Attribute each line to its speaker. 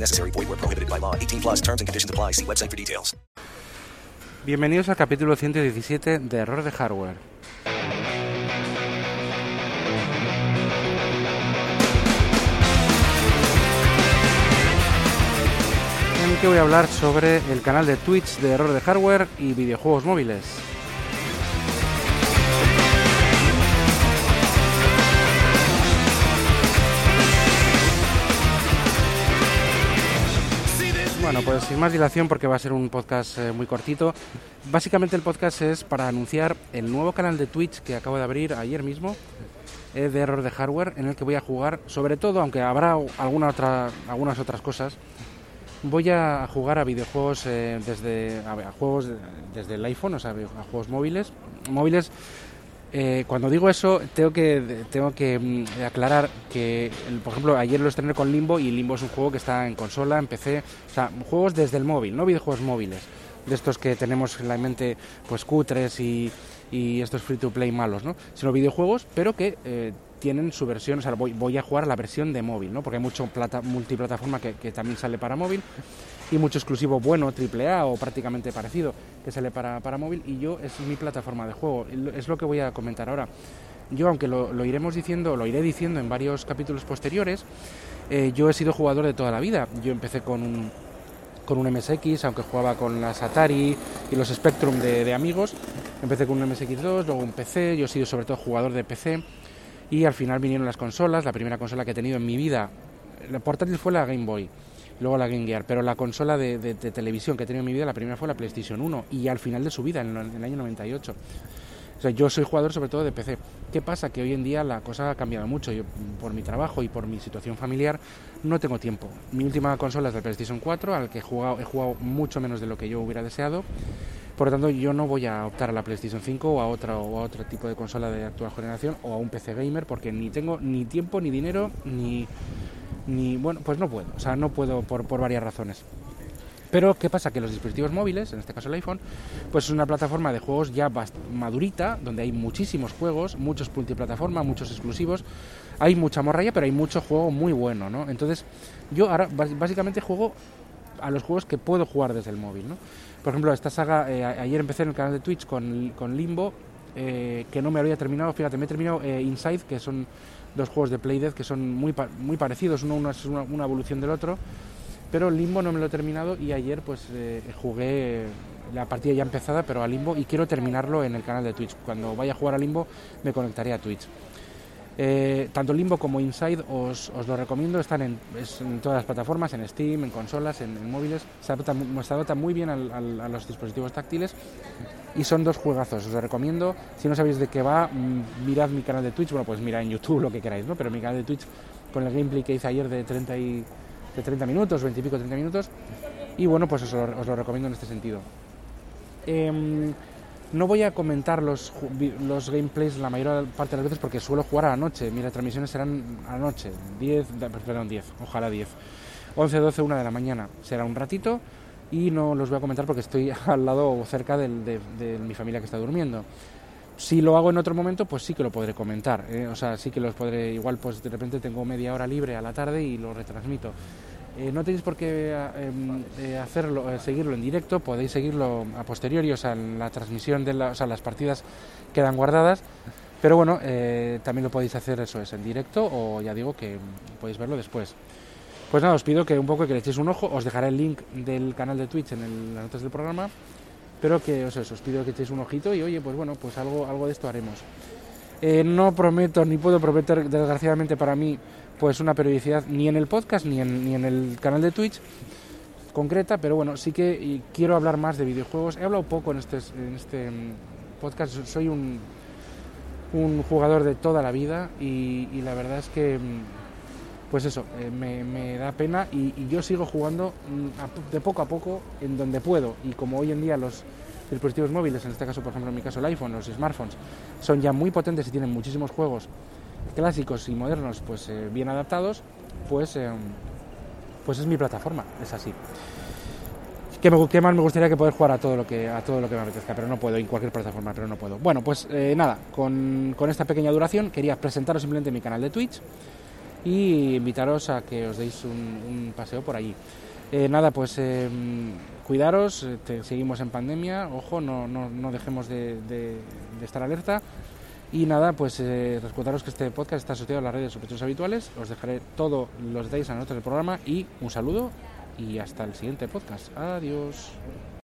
Speaker 1: Necessary. Void prohibited by law. 18 plus terms and conditions apply. See website for details.
Speaker 2: Bienvenidos al capítulo 117 de Error de Hardware. En el que voy a hablar sobre el canal de Twitch de Error de Hardware y videojuegos móviles. Bueno, pues sin más dilación, porque va a ser un podcast eh, muy cortito. Básicamente el podcast es para anunciar el nuevo canal de Twitch que acabo de abrir ayer mismo, eh, de error de hardware, en el que voy a jugar, sobre todo, aunque habrá alguna otra, algunas otras cosas, voy a jugar a videojuegos eh, desde a, juegos de- desde el iPhone, o sea, a juegos móviles, móviles eh, cuando digo eso, tengo que, tengo que mm, aclarar que, por ejemplo, ayer lo estrené con Limbo y Limbo es un juego que está en consola, en PC, o sea, juegos desde el móvil, no videojuegos móviles, de estos que tenemos en la mente, pues cutres y, y estos free to play malos, ¿no? Sino videojuegos, pero que eh, tienen su versión, o sea, voy, voy a jugar a la versión de móvil, ¿no? Porque hay mucho plata, multiplataforma que, que también sale para móvil y mucho exclusivo bueno, AAA o prácticamente parecido, que sale para, para móvil y yo es mi plataforma de juego. Es lo que voy a comentar ahora. Yo, aunque lo, lo iremos diciendo, lo iré diciendo en varios capítulos posteriores, eh, yo he sido jugador de toda la vida. Yo empecé con un, con un MSX, aunque jugaba con las Atari y los Spectrum de, de amigos. Empecé con un MSX2, luego un PC, yo he sido sobre todo jugador de PC y al final vinieron las consolas. La primera consola que he tenido en mi vida, la portátil fue la Game Boy, luego la Game Gear, pero la consola de, de- de televisión que he tenido en mi vida, la primera fue la PlayStation 1 y al final de su vida, en, en el año 98. O sea, yo soy jugador sobre todo de PC. ¿Qué pasa? Que hoy en día la cosa ha cambiado mucho. Yo, por mi trabajo y por mi situación familiar, no tengo tiempo. Mi última consola es la PlayStation 4, al que he jugado, he jugado mucho menos de lo que yo hubiera deseado. Por lo tanto, yo no voy a optar a la PlayStation 5 o a otra o a otro tipo de consola de actual generación o a un PC gamer porque ni tengo ni tiempo, ni dinero, ni, ni bueno, pues no puedo. O sea, no puedo por, por varias razones. Pero, ¿qué pasa? Que los dispositivos móviles, en este caso el iPhone, pues es una plataforma de juegos ya madurita, donde hay muchísimos juegos, muchos multiplataforma, muchos exclusivos. Hay mucha morralla, pero hay mucho juego muy bueno, ¿no? Entonces, yo ahora básicamente juego a los juegos que puedo jugar desde el móvil, ¿no? Por ejemplo, esta saga, eh, ayer empecé en el canal de Twitch con, con Limbo, eh, que no me había terminado, fíjate, me he terminado eh, Inside, que son dos juegos de Playdead que son muy, muy parecidos, uno, es una, una evolución del otro, pero Limbo no me lo he terminado y ayer pues jugué la partida ya empezada, pero a Limbo y quiero terminarlo en el canal de Twitch. Cuando vaya a jugar a Limbo me conectaré a Twitch. Eh, tanto Limbo como Inside os, os lo recomiendo, están en, es en todas las plataformas, en Steam, en consolas, en, en móviles, se adaptan, se muy bien a los dispositivos táctiles y son dos juegazos, os lo recomiendo. Si no sabéis de qué va, mm, mirad mi canal de Twitch, bueno pues mirad en YouTube lo que queráis, ¿no? Pero mi canal de Twitch con el gameplay que hice ayer de 30, y, de 30 minutos, 20 y pico, 30 minutos, y bueno pues os lo, os lo recomiendo en este sentido. Em, no voy a comentar los, los gameplays la mayor parte de las veces porque suelo jugar a la noche. Mis transmisiones serán a la noche, 10, da- perdón, 10, ojalá 10. 11, 12, 1 de la mañana. Será un ratito y no los voy a comentar porque estoy al lado o cerca del- de, de mi familia que está durmiendo. Si lo hago en otro momento, pues sí que lo podré comentar. ¿eh? O sea, sí que los podré. Igual, pues de repente tengo media hora libre a la tarde y lo retransmito. Eh, no tenéis por qué eh, hacerlo, eh, seguirlo en directo, podéis seguirlo a posteriori, o sea, la transmisión de la- o sea, las partidas quedan guardadas, pero bueno, eh, también lo podéis hacer eso es en directo o ya digo que podéis verlo después. Pues nada, os pido que un poco que le echéis un ojo, os dejaré el link del canal de Twitch en las notas del programa, pero que os, eso, os pido que echéis un ojito y oye, pues bueno, pues algo, algo de esto haremos. Eh, no prometo ni puedo prometer, desgraciadamente para mí, pues una periodicidad ni en el podcast ni en, ni en el canal de Twitch concreta, pero bueno, sí que quiero hablar más de videojuegos. He hablado poco en este, en este mm, podcast, soy un, un jugador de toda la vida y, la verdad es que mm, pues eso, eh, me, me da pena y, y yo sigo jugando mm, de poco a poco en donde puedo. Y como hoy en día los dispositivos móviles, en este caso, por ejemplo, en mi caso el iPhone, los smartphones, son ya muy potentes y tienen muchísimos juegos clásicos y modernos, pues eh, bien adaptados, pues, eh, pues es mi plataforma, es así. Que más me gustaría que poder jugar a todo lo que a todo lo que me apetezca, pero no puedo, en cualquier plataforma, pero no puedo. Bueno, pues eh, nada, con, con esta pequeña duración quería presentaros simplemente mi canal de Twitch y invitaros a que os deis un, paseo por allí. Nada, pues eh, cuidaros, eh, seguimos en pandemia, ojo, no, no, no dejemos de, estar alerta. Y nada, pues eh, recordaros que este podcast está asociado a las redes sospechosos habituales. Os dejaré todos los detalles las notas del programa y un saludo y hasta el siguiente podcast. Adiós.